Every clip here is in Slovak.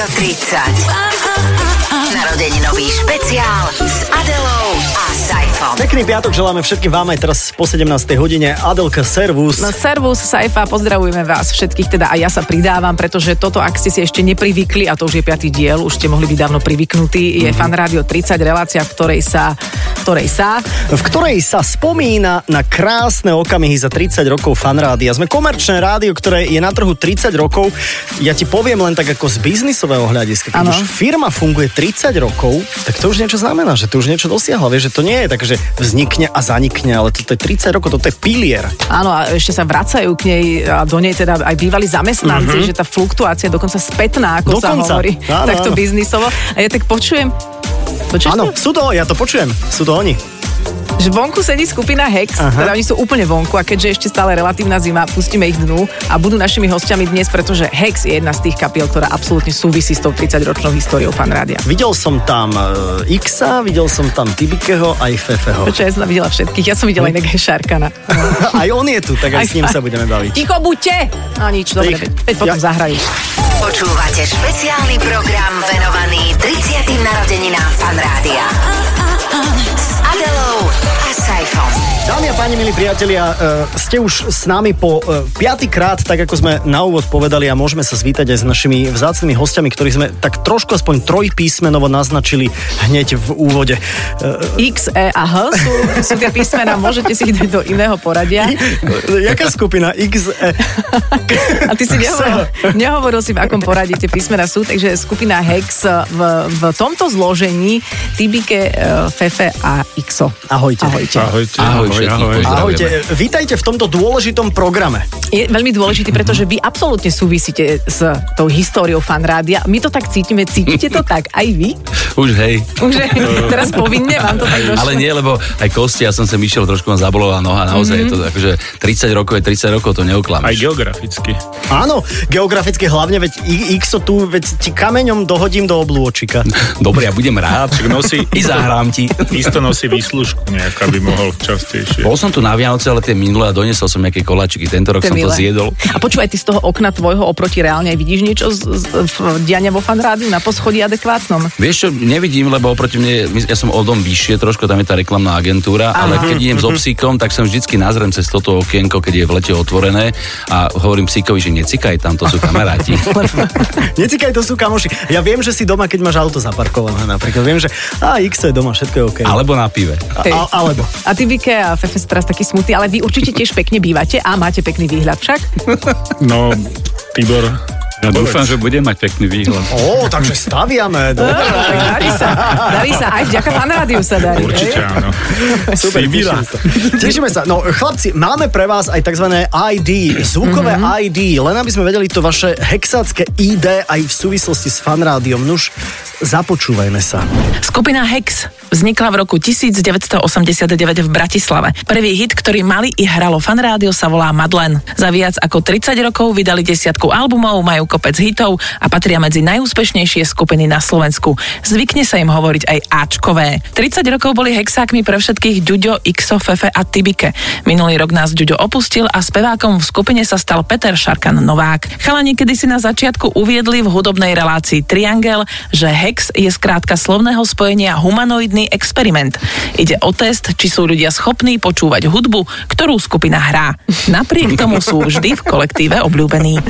Rádio 30. Narodeninový špeciál s Adelou a Saifom. Pekný piatok želáme všetkým vám aj teraz po 17. hodine. Adelka, servus. No servus, Saifa, pozdravujeme vás všetkých, teda aj ja sa pridávam, pretože toto, ak ste si ešte neprivykli, a to už je piatý diel, už ste mohli byť dávno privyknutí, je mm-hmm. Fan Rádio 30, relácia, v ktorej sa, ktorej sa... v ktorej sa spomína na krásne okamihy za 30 rokov fanrádia. Sme komerčné rádio, ktoré je na trhu 30 rokov. Ja ti poviem len tak ako z biznisového hľadiska. Keď Áno. už firma funguje 30 rokov, tak to už niečo znamená, že to už niečo dosiahla. Vieš, že to nie je tak, že vznikne a zanikne, ale toto je 30 rokov, toto je pilier. Áno, a ešte sa vracajú k nej a do nej teda aj bývali zamestnanci, mm-hmm. že tá fluktuácia dokonca spätná, ako Dokonca. sa hovorí, Áno, takto áno. biznisovo. A ja tak počujem, Počuješ Áno, to? sú to, ja to počujem, sú to oni. Že vonku sedí skupina Hex, Aha. teda oni sú úplne vonku a keďže ešte stále relatívna zima, pustíme ich dnu a budú našimi hostiami dnes, pretože Hex je jedna z tých kapiel, ktorá absolútne súvisí s tou 30-ročnou históriou fanrádia. Videl som tam e, Xa, videl som tam Tibikeho aj Fefeho. Počkaj, ja som videla všetkých, ja som videla inak aj Šarkana. Aj on je tu, tak aj, s ním sa budeme baviť. Ticho buďte! A nič, dobre, veď, veď potom Ja- zahrajú. Počúvate špeciálny program venovaný 30. narodeninám fanrádia. S Adelou a Saifom. Dámy a páni, milí priatelia, e, ste už s nami po e, piatýkrát, tak ako sme na úvod povedali a môžeme sa zvítať aj s našimi vzácnymi hostiami, ktorých sme tak trošku aspoň trojpísmenovo naznačili hneď v úvode. E, X, E a H sú, sú tie písmená, môžete si ich dať do iného poradia. Jaká skupina? X, E. A ty si nehovoril, nehovoril si, v akom poradí tie písmená sú, takže skupina Hex v, v tomto zložení Tibike, Fefe a Xo. Ahojte. Ahojte. Ahojte. Ahoj všetkých, pozdravujeme. Ahojte, vítajte v tomto dôležitom programe. Je veľmi dôležitý, pretože vy absolútne súvisíte s tou históriou fanrádia. My to tak cítime, cítite to tak aj vy? Už hej. Už je, teraz povinne vám to tak došlo. Ale nie, lebo aj kosti, ja som sem išiel, trošku ma zabolovala noha, naozaj je to Mhm. akože 30 rokov je 30 rokov, to Aj neoklameš. geograficky. Áno, geograficky hlavne, veď Xo tu, veď ti kameňom dohodím do oblôčika. Dobre, ja budem rád. Nosí, I zahrám ti. isto nosí výslužku nejak, aby mohol častejšie. Bol som tu na Vianoce, ale tie minulé a doniesol som nejaké koláčiky. Tento rok To som to milé. zjedol. A počúvaj, ty z toho okna tvojho oproti reálne vidíš niečo z, z, z diania vo fanrádiu na poschodí adekvátnom? Vieš čo, nevidím, lebo oproti mne, ja som o dom vyššie trošku, tam je tá reklamná agentúra, ale keď idem so psíkom, tak som vždycky nazrem cez toto okienko, keď je v lete otvorené a hovorím psíkovi, že necikaj tam, to sú kamaráti. Necikaj, to sú kamoši. Ja viem, že si doma, keď máš auto zaparkované napríklad. Viem, že a X je doma, všetko je OK. Alebo na pive. A, a, alebo. A ty, Vike a Fefe, sú teraz taký smutný, ale vy určite tiež pekne bývate a máte pekný výhľad však. No, Tibor, Ja dúfam, že bude mať pekný výhľad. Ó, takže staviame. Dobre. Tak darí sa, darí sa, aj vďaka fanrádiu sa darí. určite áno. Super, Sibila. tešíme sa. Tešíme sa. No, chlapci, máme pre vás aj tzv. ID, zvukové mm-hmm. ID, len aby sme vedeli to vaše hexácké ID aj v súvislosti s fanrádiom. Nuž, započúvajme sa. Skupina Hex vznikla v roku 1989 v Bratislave. Prvý hit, ktorý mali i hralo fanrádio, sa volá Madlen. Za viac ako 30 rokov vydali desiatku albumov, majú kopec hitov a patria medzi najúspešnejšie skupiny na Slovensku. Zvykne sa im hovoriť aj Ačkové. 30 rokov boli Hexákmi pre všetkých Ďuďo, Xo, Fefe a Tibike. Minulý rok nás Ďuďo opustil a spevákom v skupine sa stal Peter Šarkan Novák. Chalani kedysi na začiatku uviedli v hudobnej relácii Triangel, že Hex je skrátka slovného spojenia humanoidný experiment. Ide o test, či sú ľudia schopní počúvať hudbu, ktorú skupina hrá. Napriek tomu sú vždy v kolektíve obľúbení.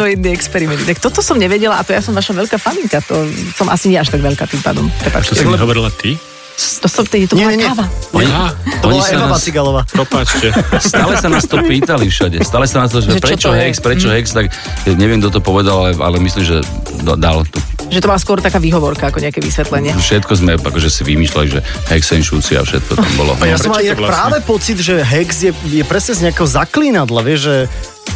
Humanoidný experiment. Tak toto som nevedela a to ja som vaša veľká faninka. To som asi nie až tak veľká tým pádom. To Prepačte. si mi hovorila ty? To som to, to Nie, bola nie, nie. káva. Oni, To oni bola Eva nás, Bacigalová. Propáčte. stále sa nás to pýtali všade. Stále sa nás to, že, Že čo prečo to je? Hex, prečo Hex, tak ja neviem, kto to povedal, ale, ale myslím, že dal tu. Že to bola skôr taká výhovorka ako nejaké vysvetlenie. Všetko sme akože si vymýšľali, že Hexenšúci a všetko tam bolo. A ja som prečo mal to vlastne? práve pocit, že Hex je, je presne z nejakého zaklínadla, vieš, že...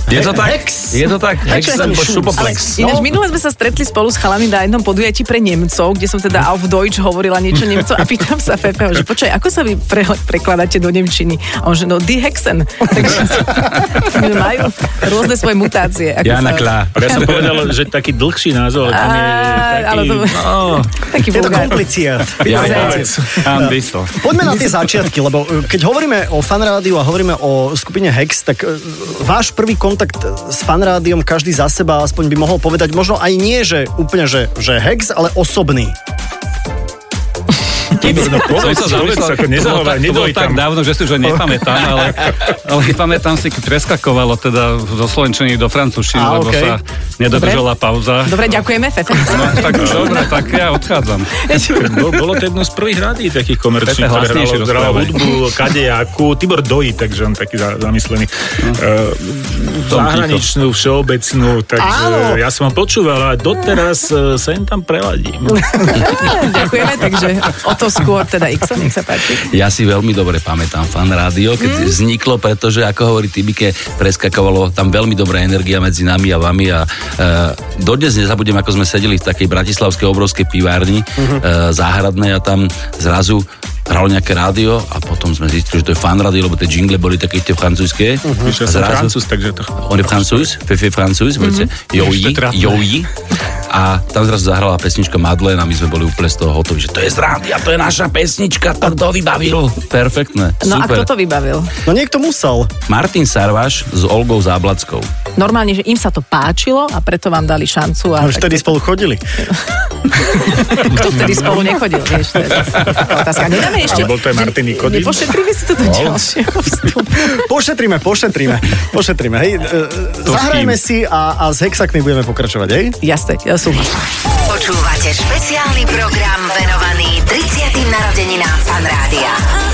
Je to tak? Hex. Je to tak? Hex Schutz. šupoplex. Ináč minule sme sa stretli spolu s chalami na jednom podujatí pre Nemcov, kde som teda auf Deutsch hovorila niečo Nemcov a pýtam sa Fepeho, že počkaj, ako sa vy pre, prekladáte do Nemčiny? A on že no, die Hexen. Takže majú rôzne svoje mutácie. Ako Jana sa- Klá. Ja som povedal, že taký dlhší názov, ale je taký... ale to- No, Taký Je to kompliciát. Ja. Poďme na tie začiatky, lebo e, keď hovoríme o fanrádiu a hovoríme o skupine Hex, tak e, váš prvý kontakt s fanrádiom každý za seba, aspoň by mohol povedať, možno aj nie, že úplne, že, že hex, ale osobný. No povedz, sa ako to bolo, nezahovaj, tak, to bolo nedoj tak tam. dávno, že si už nepamätám, ale, ale pamätám si, keď preskakovalo teda zo slovenčiny do francúzštiny, lebo okej. sa nedodržala pauza. Dobre, ďakujeme, Fefe. No, tak dobre, tak ja odchádzam. Bol, bolo to jedno z prvých rádií takých komerčných, ktoré hralo, hudbu, kadejakú. Tibor Dojí, takže on taký za, zamyslený. Uh, Tom zahraničnú, všeobecnú, takže Áno. ja som ho počúval a doteraz uh, sa im tam preladím. Ďakujeme, takže o to skôr teda X, nech sa páči. Ja si veľmi dobre pamätám fan rádio, keď vzniklo, pretože ako hovorí Tibike, preskakovalo tam veľmi dobrá energia medzi nami a vami a e, dodnes nezabudem, ako sme sedeli v takej bratislavskej obrovskej pivárni e, záhradnej a tam zrazu hralo nejaké rádio a potom sme zistili, že to je fan rádio, lebo tie jingle boli také tie francúzske. Víš, ja A som zrazu- francúz, takže to... On je francúz, Fefe francúz, mm-hmm. Joji. A tam zrazu zahrala pesnička Madeleine a my sme boli úplne z toho hotoví, že to je z rádia, to je naša pesnička, to kto vybavil. Perfektné, No a kto to vybavil? No niekto musel. Martin Sarvaš s Olgou Záblackou. Normálne, že im sa to páčilo a preto vám dali šancu. A A už tak vtedy spolu chodili. Kto vtedy spolu nechodil, vieš, to je otázka. Nedáme ešte... Ale bol to aj Martin Nikodým? Nepošetríme si to do ďalšieho vstupu. Pošetríme, pošetríme, pošetríme. Hej, e, zahrajme si a, a s hexakmi budeme pokračovať, hej? Jasné, ja súhlasím. Počúvate špeciálny program venovaný 30. narodeninám Fan Rádia.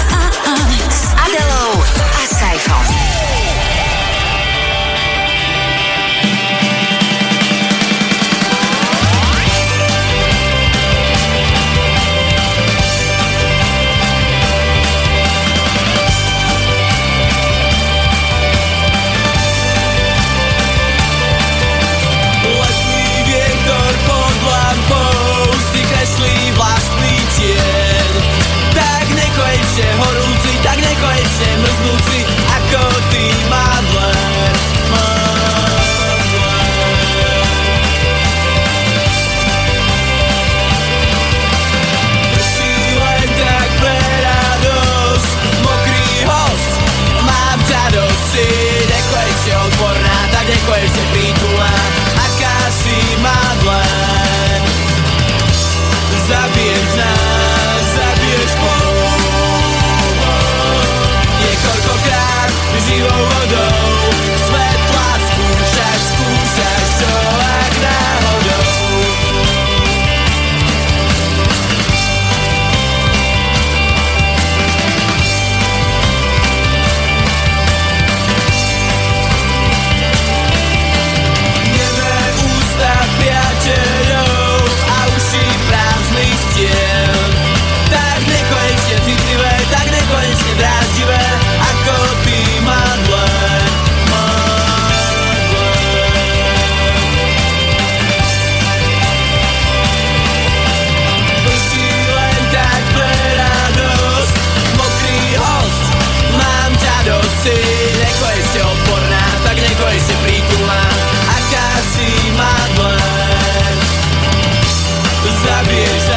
labies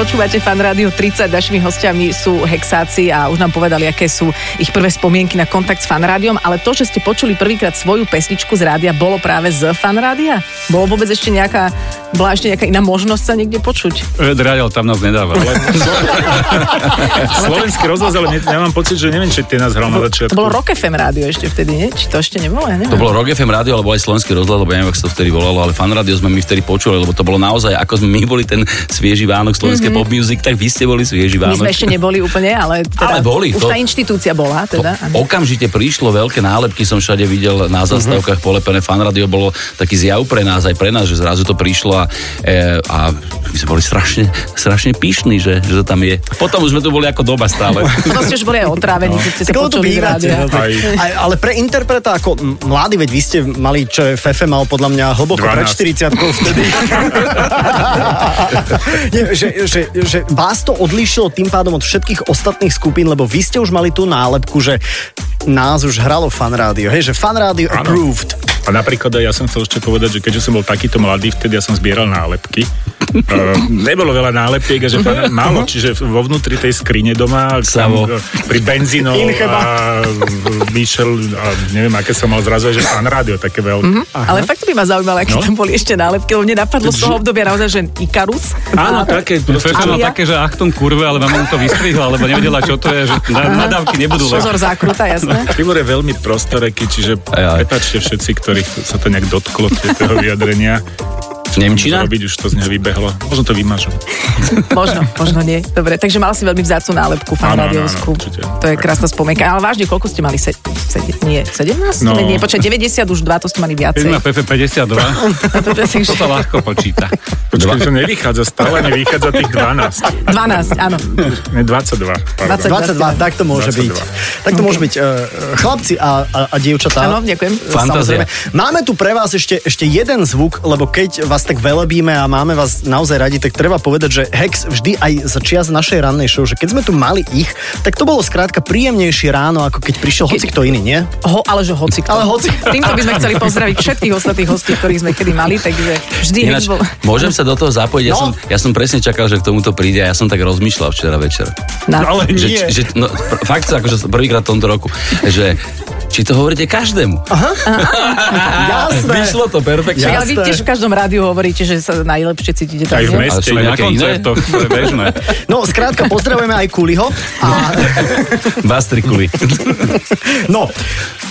Stále počúvate Fan Rádio 30, našimi hostiami sú hexáci a už nám povedali, aké sú ich prvé spomienky na kontakt s Fan Rádiom, ale to, že ste počuli prvýkrát svoju pesničku z rádia, bolo práve z Fan Rádia? Bolo vôbec ešte nejaká, bola ešte nejaká iná možnosť sa niekde počuť? Ed Radio tam nás nedáva. Ale slovenský rozhlas, ale ne, ja mám pocit, že neviem, či tie nás hral na začiatku. To bolo Rock FM rádio ešte vtedy, nie? Či to ešte nebolo? Ja neviem. To bolo Rock FM rádio, alebo aj slovenský rozhľad, lebo neviem, ako sa to vtedy volalo, ale fan rádio sme my vtedy počuli, lebo to bolo naozaj, ako sme my boli ten svieži Vánok slovenskej pop music, tak vy ste boli svieži My sme Vánočky. ešte neboli úplne, ale teda Ale boli, už to- tá inštitúcia bola. Teda, áno. Okamžite prišlo veľké nálepky, som všade videl na zastávkach polepené. Fanradio bolo taký zjav pre nás, aj pre nás, že zrazu to prišlo a, e, a my sme boli strašne, strašne pyšní, že, že to tam je. Potom už sme tu boli ako doba stále. Potom ste už boli aj otrávení, keď ste sa to počuli bývate. no, tak- Aj. Ale pre interpreta ako mladý, veď vy ste mali, čo je Fefe mal podľa mňa hlboko 12. pred 40 vtedy. Nie, že, že, že vás to odlíšilo tým pádom od všetkých ostatných skupín, lebo vy ste už mali tú nálepku, že nás už hralo fan rádio, hej, že fan rádio approved. A napríklad ja som chcel ešte povedať, že keďže som bol takýto mladý, vtedy ja som zbieral nálepky. Uh, nebolo veľa nálepiek, že fan, málo, čiže vo vnútri tej skrine doma, Savo. tam, eh, pri benzínov a Michel, a neviem, aké som mal zrazu, že fan rádio, také veľké. Ale fakt by ma zaujímalo, aké No. tam boli ešte nálepky, lebo mne napadlo z toho obdobia naozaj, že Ikarus. Áno, také. proste, Alia? také, že Achtung kurve, ale mama mu to vystrihla, lebo nevedela, čo to je, že na- nadávky nebudú. Pozor, zákruta, jasné. Tibor je veľmi prostoreký, čiže prepáčte všetci, ktorých sa to nejak dotklo, toho vyjadrenia. Nemčina? Robiť, už to z neho vybehlo. Možno to vymažem. Možno, možno nie. Dobre, takže mal si veľmi vzácnu nálepku fan Áno, rádiovskú. To je krásna spomienka. Ale vážne, koľko ste mali? Se, se, nie, 17? No. Nie, počkaj, 90 už 2, to ste mali Keď viacej. má Fefe 52, to sa ľahko počíta. Počkaj, to nevychádza, stále nevychádza tých 12. 12, áno. Ne, 22. Pardon. 22, tak to môže 22. byť. Tak to môže byť. eh, Chlapci a, a, a dievčatá. Áno, ďakujem. Fantázia. Samozrejme. Máme tu pre vás ešte, ešte jeden zvuk, lebo keď vás tak velebíme a máme vás naozaj radi, tak treba povedať, že Hex vždy aj za čias našej rannej show, že keď sme tu mali ich, tak to bolo skrátka príjemnejšie ráno, ako keď prišiel hoci kto iný, nie? Ho, ale že hoci kto. Ale hoci- Týmto by sme chceli pozdraviť všetkých ostatných hostí, ktorých sme kedy mali, takže vždy Ináč, bol... môžem sa do toho zapojiť? Ja, No. som, ja som presne čakal, že k tomuto príde a ja som tak rozmýšľal včera večer. Na... Ale Že, nie. že, no, pr- fakt, akože prvýkrát v tomto roku, že či to hovoríte každému. Jasné. Vyšlo to perfektne. Však, ale vy tiež v každom rádiu hovoríte, že sa najlepšie cítite tam. Aj v meste. Aj na koncertoch, to je bežné. No, skrátka, pozdravujeme aj Kuliho. A, Bastrikuli. no,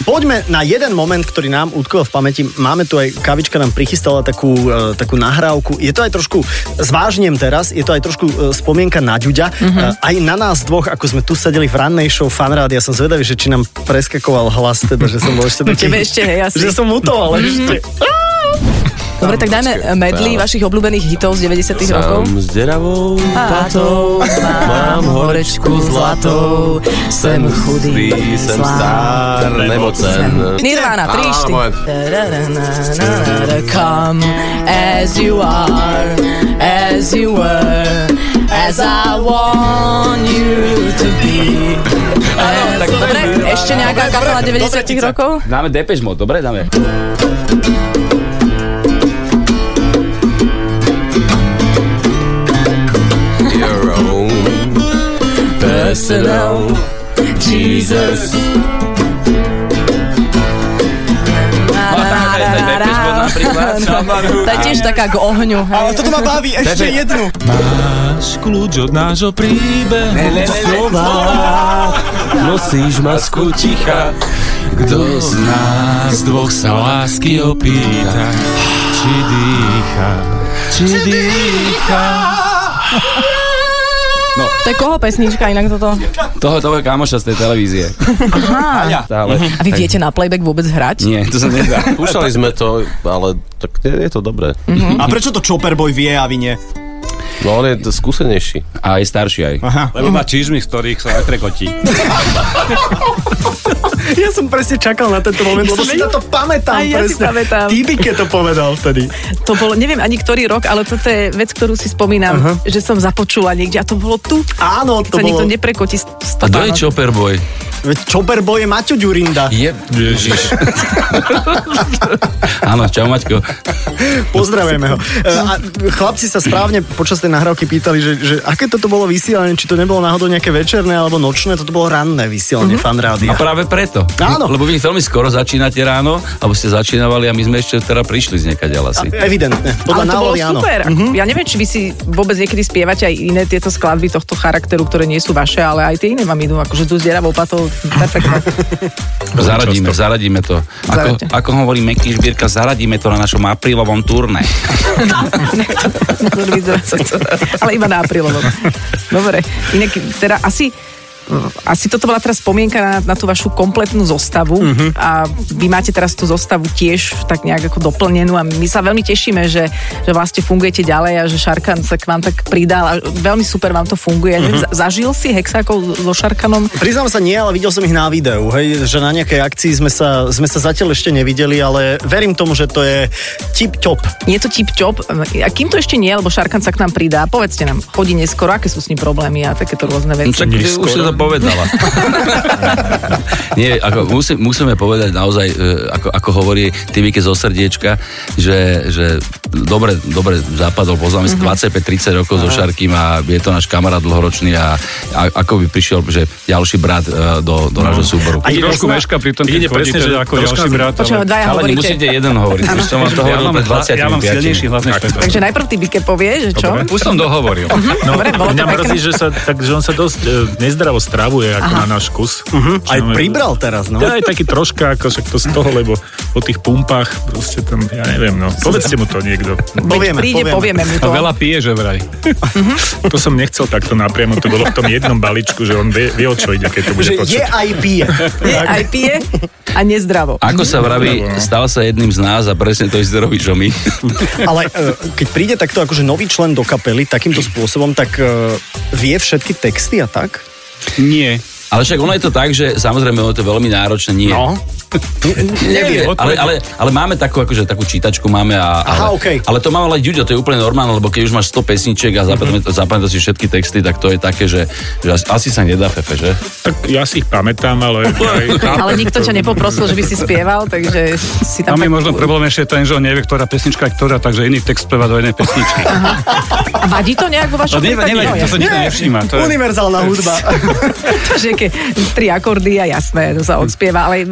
poďme na jeden moment, ktorý nám utkol v pamäti. Máme tu aj, kavička nám prichystala takú, e, takú nahrávku. Je to aj trošku, zvážnem teraz, je to aj trošku e, spomienka na Ďuďa. E, aj na nás dvoch, ako sme tu sedeli v rannej show Fanrád, ja som zvedavý, že či nám preskakoval hlas, teda, že som bol ešte taký... Tebe ešte, hej, asi. Že som mutoval ešte. Dobre, tak dajme medley vašich obľúbených hitov z 90 rokov. Som s deravou Patou mám horečku zlatou, sem chudý, sem star, nemocen. Nirvana, 3, Áno, moment. 4. Come as you are, as you were, as I want you to be. As- Dobre, ešte nejaká kapela 90 rokov? Dáme Depeche Mode, dobre? Dáme. Your own Personal Jesus. Napríklad. To je tiež taká k ohňu. hej. Ale toto ma baví, ešte jednu. Máš kľúč od nášho príbehu. Nosíš masku ticha Kto z nás dvoch sa lásky opýta, či dýcha, či dýcha. To je koho pesnička inak toto? Toho, toho kamoša z tej televízie. Stále. A vy viete na playback vôbec hrať? Nie, to sa nedá. Skúšali sme to, ale tak je to dobré. A prečo to Chopper Boy vie a vy nie? No on je t- skúsenejší. A je starší aj. Lebo má čižmy, z ktorých sa vetrekotí. Ja som presne čakal na tento moment, lebo si na to pamätám Aj ja si presne. pamätám. Týbike to povedal vtedy. To bolo, neviem ani ktorý rok, ale toto je vec, ktorú si spomínam, že som započula niekde a to bolo tu. Áno, to sa nikto bolo... neprekotí z A kto je Chopper Boy? Veď Chopper Boy je Maťo Ďurinda. Je... Ježiš. Áno, čau Maťko. Pozdravujeme ho. E, A chlapci sa správne počas tej nahrávky pýtali, že, že aké toto bolo vysielanie, či to nebolo náhodou nejaké večerné alebo nočné, toto bolo ranné vysielanie uh-huh. fan rádia. A práve preto. Áno. Lebo vy veľmi skoro začínate ráno, alebo ste začínavali a my sme ešte teda prišli z niekať asi. Evidentne, podľa ale to bolo áno. super. Ja neviem, či vy si vôbec niekedy spievate aj iné tieto skladby tohto charakteru, ktoré nie sú vaše, ale aj tie iné vám idú, akože tu s deravou patou perfektné. Zaradíme, zaradíme to. Ako, Zaraďte. ako hovorí Meky Žbírka, zaradíme to na našom aprílovom turné. Ale iba na aprílovom. Dobre, inak teda asi asi toto bola teraz spomienka na, na tú vašu kompletnú zostavu uh-huh. a vy máte teraz tú zostavu tiež tak nejak ako doplnenú a my sa veľmi tešíme, že, že vlastne fungujete ďalej a že Šarkan sa k vám tak pridal a veľmi super vám to funguje. Uh-huh. Zažil si Hexákov so Šarkanom? Priznám sa nie, ale videl som ich na videu, hej, že na nejakej akcii sme sa, sme sa zatiaľ ešte nevideli, ale verím tomu, že to je tip-top. Je to tip-top. A kým to ešte nie, lebo Šarkan sa k nám pridá, povedzte nám, chodí neskoro, aké sú s ním problémy a takéto rôzne No, veci. Už si to povedala. Nie, ako musí, musíme povedať naozaj, e, ako, ako hovorí Timike zo srdiečka, že, že dobre, dobre zapadol, poznáme Mhm. sa 25-30 rokov so Šarkým a je to náš kamarát dlhoročný a, a ako by prišiel, že ďalší brat e, do, do nášho súboru. Aj trošku meška pri tom, keď presne, že ako ďalší brat. Ale- dvaja Ale hovoríte. nemusíte jeden hovoriť, už som vám to hovoril mám, pred hla- 25. ja mám silnejší hlas než. Takže najprv ty Bike povie, že čo? Dobre. Už som dohovoril. No, Dobre, bolo to mňa mrzí, že, sa, tak, že on sa dosť e, nezdravo stravuje ako na náš kus. Uh-huh. Aj pribral teraz, no. Ja aj taký troška, ako však to z toho, lebo po tých pumpách proste tam, ja neviem, no. Povedzte mu to niekto. Povieme, Príde, povieme. povieme mu A to. veľa pije, že vraj. To som nechcel takto napriamo, to bolo v tom jednom balíčku, že on vie, vie o čo ide, keď to bude Že je počuť. aj pije. Je, aj pije a nezdravo. Ako sa vraví, no. stal sa jedným z nás a presne to isté robí, čo my. Ale e, keď príde takto akože nový člen do kapely takýmto spôsobom, tak e, vie všetky texty a tak? Nie. Ale však ono je to tak, že samozrejme ono je to veľmi náročné, nie. No. Nevie, ale, ale, ale máme takú, akože, takú čítačku máme a, Aha, ale, okej. ale to má ale Ďuďo, to je úplne normálne, lebo keď už máš 100 pesničiek a zapamätáš mm-hmm. si všetky texty, tak to je také, že, že asi, asi sa nedá, Fefe, že? Tak ja si ich pamätám, ale... Ale nikto ťa nepoprosil, že by si spieval, takže si tam... Tam je tak- možno problém ešte ten, že on nevie, ktorá pesnička je ktorá, takže iný text spieva do jednej pesničky. Vadí to nejak vo No, vašom nevie, prípade? No, to sa nikto nevšíma. To je... Univerzálna hudba. To, že keď tri akordy a jasné, to sa odspieva, ale e,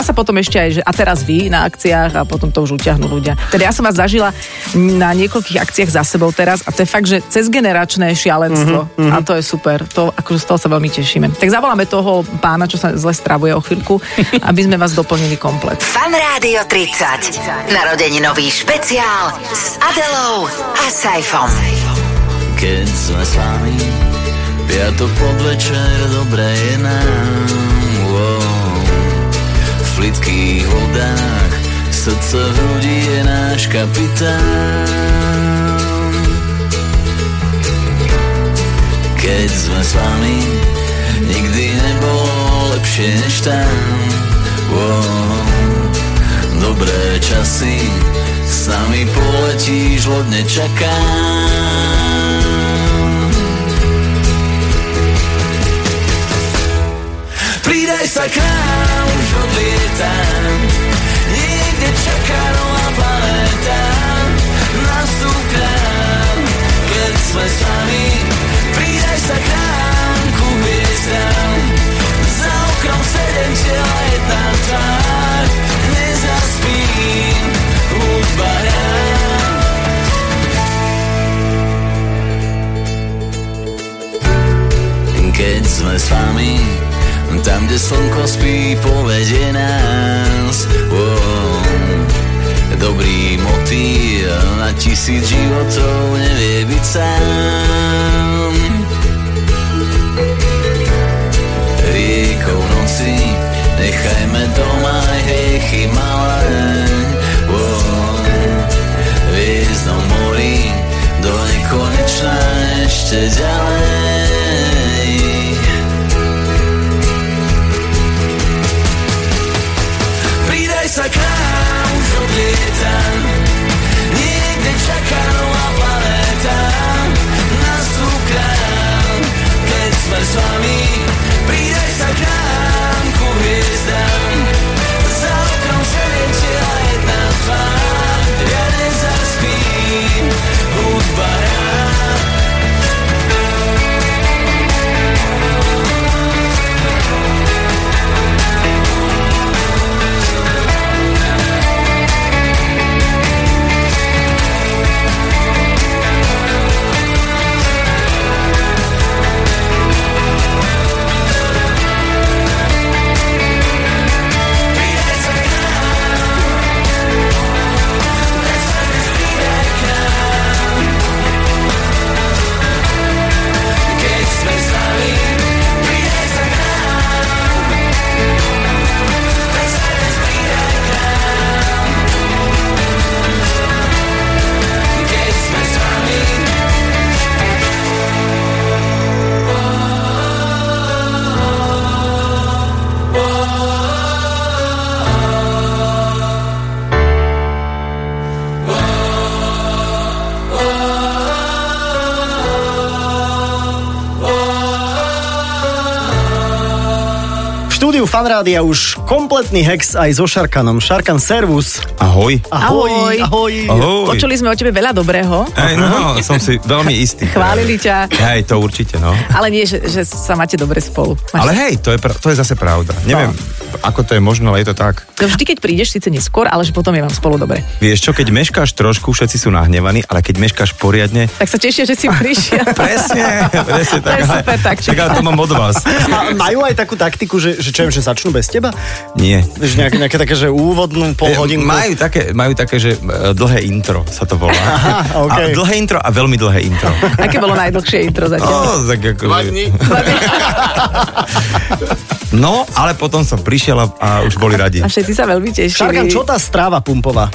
dá sa potom ešte aj, že a teraz vy na akciách a potom to už utiahnú ľudia. Teda ja som vás zažila na niekoľkých akciách za sebou teraz a to je fakt, že cez generačné šialenstvo Mhm, a to je super. To, akože z toho sa veľmi tešíme. Tak zavoláme toho pána, čo sa zle stravuje o chvíľku, aby sme vás doplnili komplet. Fan Rádio 30. Narodeninový špeciál s Adelou a Saifom. Keď sme s vami Piatok podvečer, dobre je nám. V plitkých vodách. Srdce v hrudi je náš kapitán. Keď sme s vami Nikdy nebolo lepšie než tam. Wow. Dobré časy S nami poletíš, lodne čakám Pridaj sa k nám, už odlietam. Niekde čaká nová planéta Nastúp k nám, keď sme s vami Pridaj sa k nám, ku hviezdám. Za oknom sedem tela, jedna tvár. Nezaspím, hudba hrá Keď sme s vami Tam, kde slnko spí, povedie nás wow. Dobrý motýl na tisíc životov nevie byť sám Riekou noci nechajme doma hriechy malé wow. Hviezdnom mori do nekonečna ešte ďalej czekał żołnierz Nigdy czekała planeta Nas tu gra Więc wersami Pijaj za štúdiu Fanrádia už kompletný hex aj so Šarkanom. Šarkan, servus. Ahoj. Ahoj. Ahoj. ahoj. Ahoj. Počuli sme o tebe veľa dobrého. Hej, no, som si veľmi istý. Chválili ťa. Hej, to určite, no. Ale nie, že, že sa máte dobre spolu. Máš... Ale hej, to je, pra- to je zase pravda. Neviem, ako to je možno, ale je to tak. To vždy, keď prídeš, síce neskôr, ale že potom je vám spolu dobre. Vieš čo, keď meškáš trošku, všetci sú nahnevaní, ale keď meškáš poriadne, Tak sa tešia, že si prišiel. presne, presne To je super, tak, tak ale to mám od vás. A majú aj takú taktiku, že, že čo viem, že začnú bez teba? Nie. Vieš, nejaké, nejaké také, že úvodnú pol hodinku. Majú také, majú také, že e, dlhé intro sa to volá. Aha, A okej. dlhé intro a veľmi dlhé intro. Aké bolo najdlhšie intro No, zatiaľ? tak ako, no, ale potom som prišiel a, a už boli radi. A všetci sa veľmi tešili. Šarkan, čo tá stráva pumpová?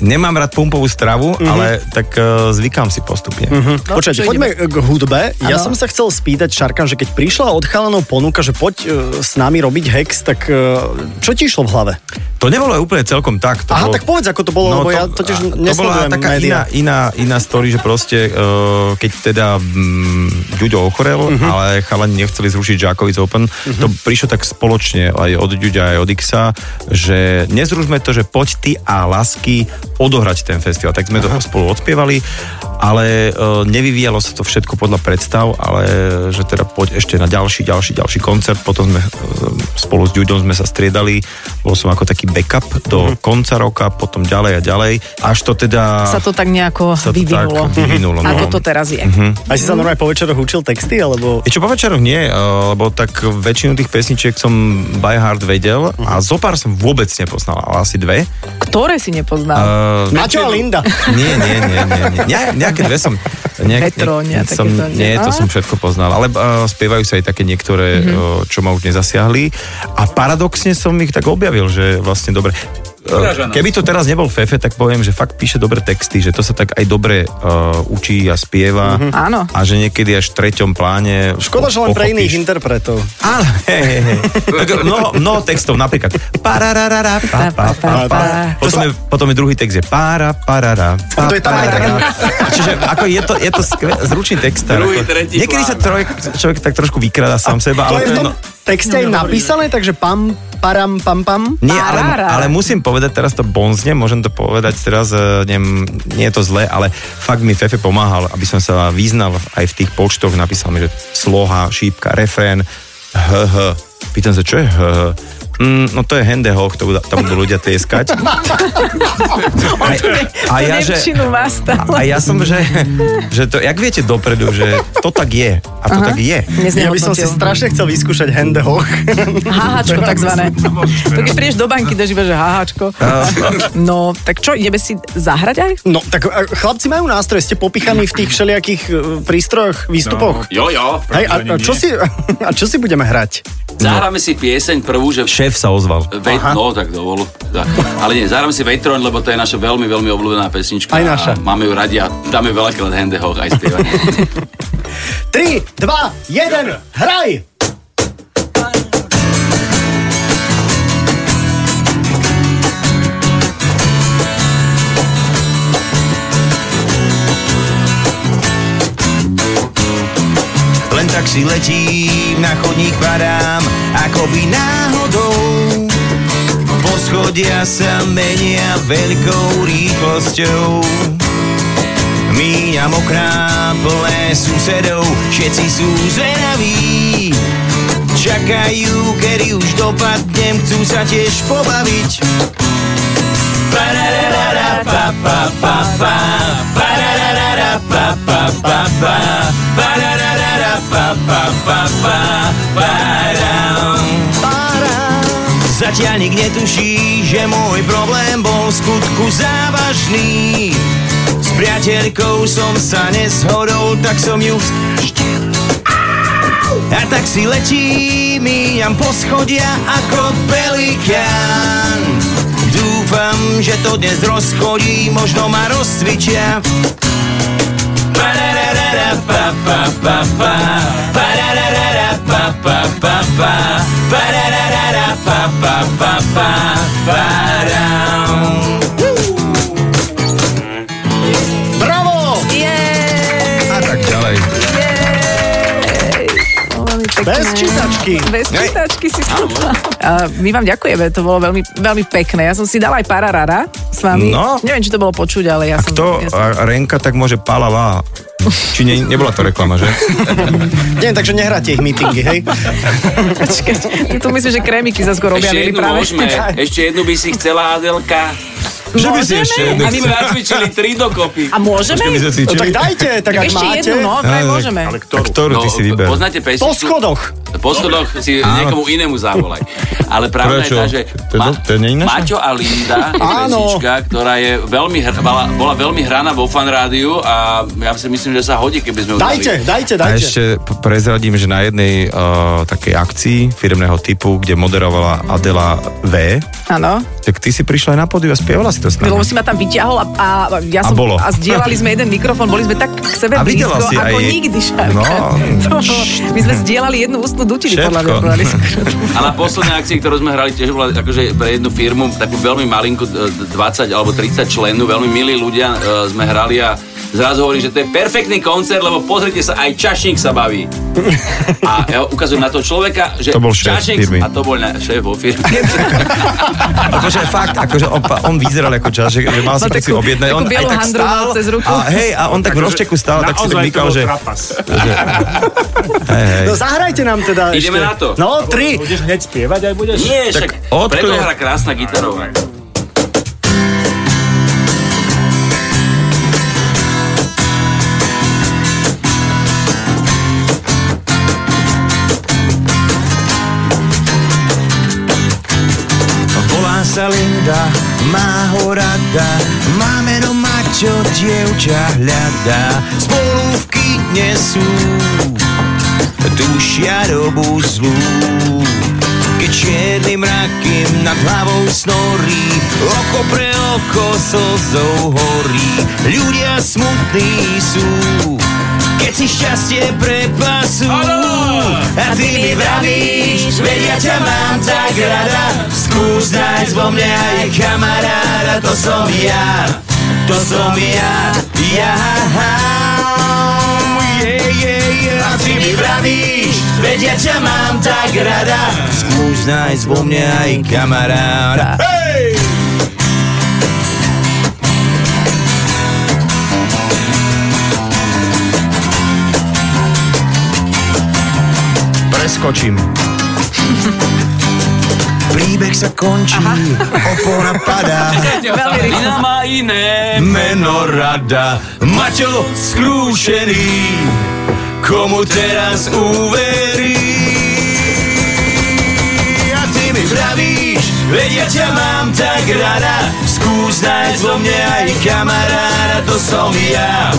Nemám rád pumpovú stravu, Mhm. ale tak uh, zvykám si postupne. No, Počkajte, poďme k hudbe. Ja Áno. som sa chcel spýtať, Šarkan, že keď prišla od chalanov ponuka, že poď e, s nami robiť hex, tak e, čo ti išlo v hlave? To nebolo úplne celkom tak. To Aha, bolo... tak povedz, ako to bolo, lebo ja totiž No, to bola taká iná, iná, iná story, že proste, uh, keď teda mm, Ďuďo ochorel, Mhm. uh-huh. ale chalani nechceli zrušiť Žákovic Open, uh-huh. to prišlo tak spoločne aj od Ďuďa, aj od Xa, že nezrušme to, že poď ty a Lasky odohrať ten festival. Tak sme to spolu odspievali, ale uh, nevyvíjalo sa to všetko podľa predstav, ale že teda poď ešte na ďalší, ďalší, ďalší koncert, potom sme uh, spolu s Ďuďom sme sa striedali, bol som ako taký backup do konca roka, potom ďalej a ďalej, až to teda... Sa to tak nejako sa to vyvinulo. tak vyvinulo, no. Ako to teraz je. A si sa normálne po večeroch učil texty, alebo... Je čo po večeroch nie, lebo tak väčšinu tých pesničiek som by heart vedel a zo pár som vôbec nepoznal, ale asi dve. Ktoré si nepoznal? Uh, Maťo a Linda. nie, nie, nie, nie, nie. Ne, nejaké dve som... Nejak, Petronia, som, takéto, nie? to som všetko poznal, ale uh, spievajú sa aj také niektoré, uh, čo ma už nezasiahli a paradoxne som ich tak objavil, že vlastne dobre. Nás. Keby to teraz nebol Fefe, tak poviem, že fakt píše dobré texty, že to sa tak aj dobre uh, učí a spieva. Áno. A že niekedy až v treťom pláne Škoda, že len pre iných interpretov. Áno, hej, hej, hej. Tak Mnoho, mnoho textov, napríklad parararara, pa, pa, pa, pa. Potom, je, potom je druhý text, je para, parara, pa, To je tam aj tak. parara. Čiže ako je to, je to skve, zručný text. Druhý, tretí niekedy sa človek, človek tak trošku vykrada sám seba, To ale je v tom no, texte aj napísané, takže pam, param, pam, pam. nie, ale, ale musím povedať teraz to bonzne, môžem to povedať teraz, eh, neviem, nie je to zlé, ale fakt mi Fefe pomáhal, aby som sa vyznal aj v tých počtoch, napísal mi, že sloha, šípka, refrén, h, h. Pýtam sa, čo je h? Mm, no to je handehoch, to budú, tam budú ľudia tieskať. A, a ja, že, a ja som, že, že to, jak viete dopredu, že to tak je. A to tak je. Ja by som si strašne chcel vyskúšať handehoch. Háhačko takzvané. To keď prídeš do banky, dáš iba, že háhačko. No, tak čo, ideme si zahrať aj? No, tak chlapci majú nástroj, ste popichaní v tých všelijakých e, prístrojoch, výstupoch. Jo, jo. Hej, a, a, čo si, a čo si budeme hrať? Zahráme si pieseň prvú, že... Šéf sa ozval. Vej, no, tak dovol. Tak. Ale nie, zahráme si Vejtron, lebo to je naša veľmi, veľmi obľúbená pesnička. Aj naša. A máme ju radi a dáme veľakrát handehoch aj spievanie. 3, 2, 1, hraj! Len tak si letím, na chodník padám, ako by náhodou. Poschodia sa menia veľkou rýchlosťou. Míňam okná plné susedov, všetci sú zvedaví. Čakajú, kedy už dopadnem, chcú sa tiež pobaviť. Pararara, pa, pa, pa, pa. Pararara, pa, pa, pa, pa. Pararara, pa, pa, pa, pa. Param. Zatiaľ nik netuší, že môj problém bol v skutku závažný. S priateľkou som sa neshodol, tak som ju štil. A tak si letím, míňam po schodia ako pelikán. Dúfam, že to dnes rozchodí, možno ma rozcvičia. Pararara, Bravo! A tak ďalej. Bez čítačky. Bez čítačky si stúpla. A My vám ďakujeme, to bolo veľmi, veľmi pekné. Ja som si dala aj pararara s vami. No. Neviem, či to bolo počuť, ale ja som... To ja som... a Renka tak môže palava. Či ne, nebola to reklama, že? Nie, takže nehráte ich meetingy, hej? Počkaj, tu myslíš, že krémiky sa skoro objavili práve. môžeme. Ešte jednu by si chcela, Adelka. Že by si ešte jednu A my sme nacvičili tri dokopy. A môžeme? My sme No cvičili. tak dajte, tak ak Ešte máte. jednu, no, vraj môžeme. Ale A ktorú? ktorú ty si vyber? poznáte Po pesničku? schodoch. Po schodoch si niekomu inému zavolaj. Ale pravda je Prečo? tá, že To je do- to je? Maťo a Linda je Áno. pesnička, ktorá je veľmi, hr- bola, bola veľmi hraná vo fan rádiu a ja si myslím, že sa hodí, keby sme ju dali. Dajte, dajte, A dajte. ešte p- prezradím, že na jednej uh, takej akcii firmného typu, kde moderovala Adela V, Áno. tak ty si prišla aj na pódium a spievala si to s nami. Lebo si ma tam vyťahol a, a, ja A som, bolo. a zdieľali sme jeden mikrofón, boli sme tak k sebe A blízko, si ako aj- nikdy šarka. No. To My sme zdieľali jednu ústnu dutinu, podľa mňa. A na poslednej akcii, ktorú sme hrali, tiež bola akože pre jednu firmu, takú veľmi malinku, e, 20 alebo 30 členov, veľmi milí ľudia e, sme hrali a zrazu hovorí, že to je perfektný koncert, lebo pozrite sa, aj čašník sa baví. A ja ukazujem na toho človeka, že To bol šéf čašník, firmy. a to bol na, šéf vo firme. A počkaj, fakt, akože on, pa- on vyzeral ako čas, že, že mal si tak takú- objednať. On aj tak stál cez ruku. a hej, a on tak v rošteku stál, tak si tak že... trapas. Hej, hej. No zahrajte nám teda Ideme ešte. na to. No, tri. Budeš hneď spievať aj budeš? Nie, však odkle- preto hrá krásna gitarová. Sa Linda, má ho rada, má meno Maťo, dievča hľadá. Spolu v kine sú, dušia dobu zlú. Keď čierny mraky nad hlavou snorí, oko pre oko slzou horí. Ľudia smutní sú, keď si šťastie prepasú. A ty mi vravíš, veď ja ťa mám tak rada, skús nájsť vo mne aj kamaráda, to som ja, to som ja, ja. Yeah, yeah, yeah. A ty mi vravíš, veď ja ťa mám tak rada, skús nájsť vo mne aj kamaráda. Hej! Preskočím. Príbeh sa končí, opona padá. Veľmi rýchlo. Iná má iné. Meno rada, Maťo skrúšený, komu teraz uverí? A ty mi vravíš, veď ja ťa mám tak rada, skús nájsť vo mne aj kamaráda, to som ja,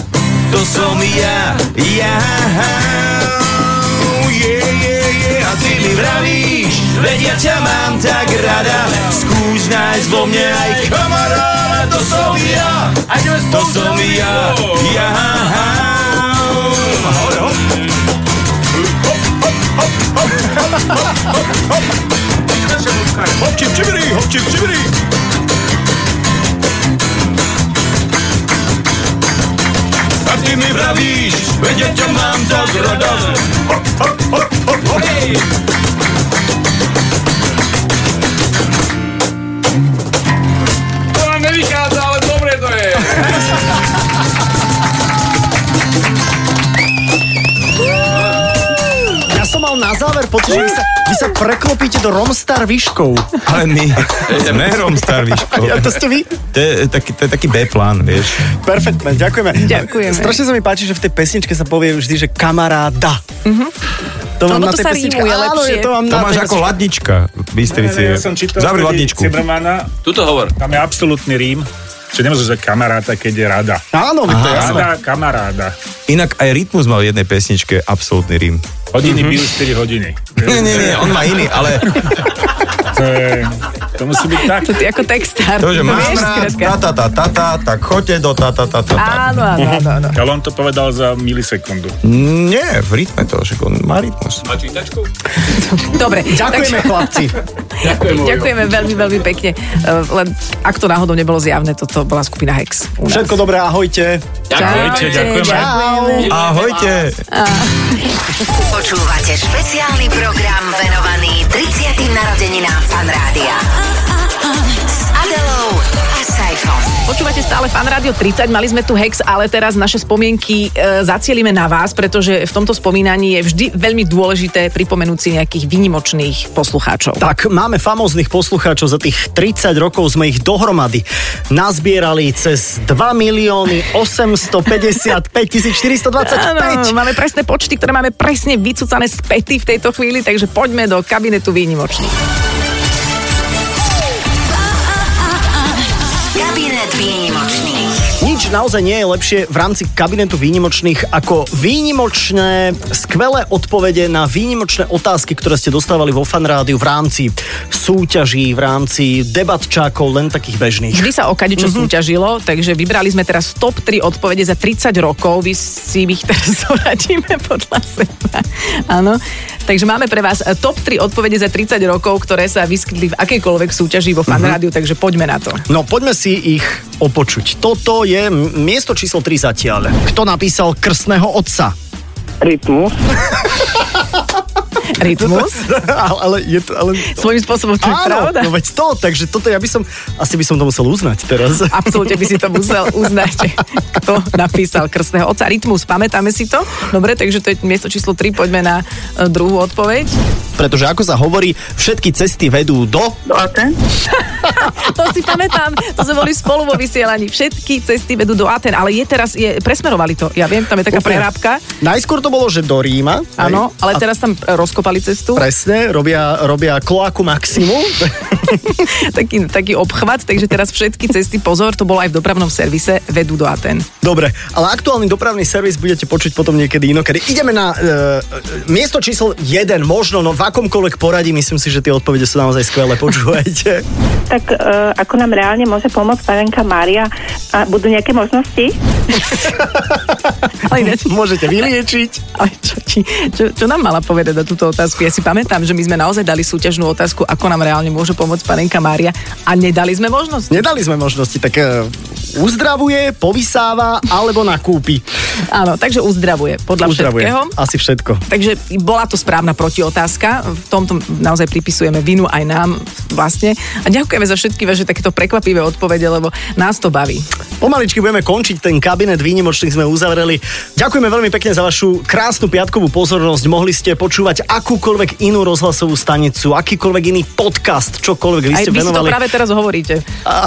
to som ja, ja. Yeah, yeah, yeah. A ty mi vravíš, veď ja ťa mám tak rada, skús nájsť vo mne aj kamaráda, to som ja, to som ja, ja. Hore, hop. Hop, čip, čibiri, hop, čip, čibiri. A ty mi vravíš, veď ja ťa mám tak rada. Hop, hop, hop, pocit, že vy sa, vy sa preklopíte do Romstar výškou. Ale my sme Romstar, Výško. Ja, to ste vy? To je taký, to je taký B-plán, vieš. Perfektné, ďakujeme. Ďakujeme. Strašne sa mi páči, že v tej pesničke sa povie vždy, že kamaráda. To Lebo to sa rímuje áno, lepšie. je to mám To na máš tej ako ladnička v Bystrici. Ja som čítal Zavri vtedy ladničku. Tuto hovor. tam je absolútny rím, že nemôžeš dať kamaráta, keď je rada. Áno, to je jasné. Rada, kamaráda. Inak aj Rytmus mal v jednej pesničke absolútny rím. Hodiny bijú 4 hodiny. Nie, nie, nie, on má iný, ale To je... To musí byť tak. To ty ako textár. To, že mám vieš, rád, skrátka. ta, ta, ta, ta, ta, tak choďte do ta, ta, ta, ta, ta. Áno, áno, áno, áno. Ale on to povedal za milisekundu. Nie, v rytme to, že on má rytmus. Má čítačku? Dobre. Ďakujeme, takže- chlapci. Ďakujeme veľmi, veľmi pekne. Uh, Len ak to náhodou nebolo zjavné, toto bola skupina Hex. Všetko dobré, ahojte. Ahojte, ďakujeme. ďakujeme. Ahojte. Počúvate špeciálny program venovaný 30. narodeninám Fan Rádia. S Adelou. Počúvate stále Fan Rádio 30, mali sme tu Hex, ale teraz naše spomienky e, zacielime na vás, pretože v tomto spomínaní je vždy veľmi dôležité pripomenúť si nejakých výnimočných poslucháčov. Tak, máme famóznych poslucháčov, za tých 30 rokov sme ich dohromady nazbierali cez 2 milióny 855 425. Áno, máme presné počty, ktoré máme presne vycúcané späty v tejto chvíli, takže poďme do kabinetu výnimočných. Nič naozaj nie je lepšie v rámci kabinetu výnimočných ako výnimočné, skvelé odpovede na výnimočné otázky, ktoré ste dostávali vo fanrádiu v rámci súťaží, v rámci debatčákov, len takých bežných. Vždy sa o kadečo mm-hmm. súťažilo, takže vybrali sme teraz top 3 odpovede za 30 rokov. Vy si ich teraz zoradíme podľa seba. Áno. Takže máme pre vás eh, top 3 odpovede za 30 rokov, ktoré sa vyskytli v akejkoľvek súťaži vo fan rádiu, takže poďme na to. No poďme si ich opočuť. Toto je miesto číslo 3 zatiaľ. Kto napísal krstného otca? Rytmus. Rytmus? ale, ale je to... Ale... Svojím spôsobom to je Áno, pravda. no veď to, takže toto ja by som, asi by som to musel uznať teraz. Absolútne by si to musel uznať, kto napísal krstného otca. Rytmus, pamätáme si to? Dobre, takže to je miesto číslo 3, poďme na e, druhú odpoveď. Pretože ako sa hovorí, všetky cesty vedú do... Do Aten. To si pamätám, to sme boli spolu vo vysielaní. Všetky cesty vedú do Aten, ale je teraz, je, presmerovali to, ja viem, tam je taká Úplne. prerábka. Najskôr to bolo, že do Ríma. Áno, ale teraz tam e, rozkopali cestu. Presne, robia, robia kloaku maximum. taký, taký obchvat, takže teraz všetky cesty, pozor, to bolo aj v dopravnom servise, vedú do Aten. Dobre, ale aktuálny dopravný servis budete počuť potom niekedy inokedy. Ideme na uh, miesto číslo 1, možno, no v akomkoľvek poradí, myslím si, že tie odpovede sú naozaj skvelé, počúvajte. Tak uh, ako nám reálne môže pomôcť panenka Mária? A budú nejaké možnosti? Ale ináč, Môžete vyliečiť. ale čo, ti, čo, čo nám mala povedať na túto otázku? Ja si pamätám, že my sme naozaj dali súťažnú otázku, ako nám reálne môže pomôcť panenka Mária a nedali sme možnosť. Nedali sme možnosti, tak uh, uzdravuje, povysáva alebo nakúpi. Áno, takže uzdravuje, podľa Uzdravuje. všetkého. Asi všetko. Takže bola to správna protiotázka. V tomto naozaj pripisujeme vinu aj nám vlastne. A ďakujeme za všetky vaše takéto prekvapivé odpovede, lebo nás to baví. Pomaličky budeme končiť ten kabinet výnimočných sme uzavreli. Ďakujeme veľmi pekne za vašu krásnu piatkovú pozornosť. Mohli ste počúvať akúkoľvek inú rozhlasovú stanicu, akýkoľvek iný podcast, čokoľvek vy Aj ste vy si to venovali. práve teraz hovoríte. A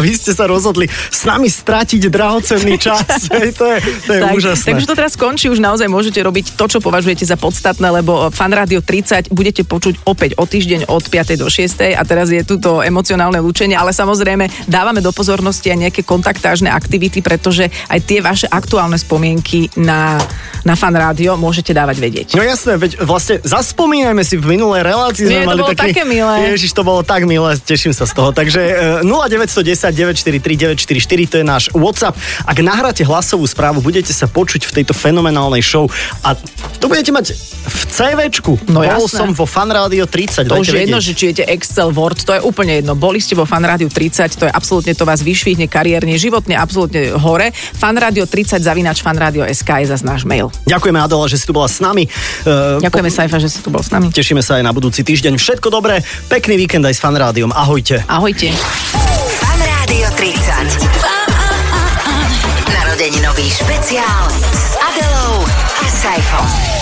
vy ste sa rozhodli s nami stratiť drahocenný čas. Hej, to je, to je tak, úžasné. takže to teraz skončí, už naozaj môžete robiť to, čo považujete za podstatné, lebo Fan Radio 30 budete počuť opäť o týždeň od 5. do 6. a teraz je tuto emocionálne lúčenie, ale samozrejme dávame do pozornosti aj nejaké kontaktážne aktivity, pretože aj tie vaše aktuálne spomienky na, na Fan Radio môžete dávať vedieť. No jasné, veď vlastne zaspomínajme si v minulej relácii. Nie, to sme mali bolo taký, také milé. Ježiš, to bolo tak milé, teším sa z toho. Takže e, 0910 943 944 to je náš WhatsApp. Ak nahráte hlasovú správu, budete sa počuť v tejto fenomenálnej show a to budete mať v CVčku. No Bol jasné. som vo Fan Radio 30. To už je jedno, že či jete Excel, Word, to je úplne jedno. Boli ste vo Fan Rádiu 30, to je absolútne to vás vyšvihne kariérne, životne, absolútne hore. Fan Rádio 30 zavinač fanradio.sk je zase náš mail. Ďakujeme Adela, že si tu bola s nami. E, Ďakujeme Saifa, že si tu bol s nami. Tešíme sa aj na budúci týždeň. Všetko dobré, pekný víkend aj s Fan Rádiom. Ahojte. Ahojte. Narodeninový špeciál s Adelou a Saifom.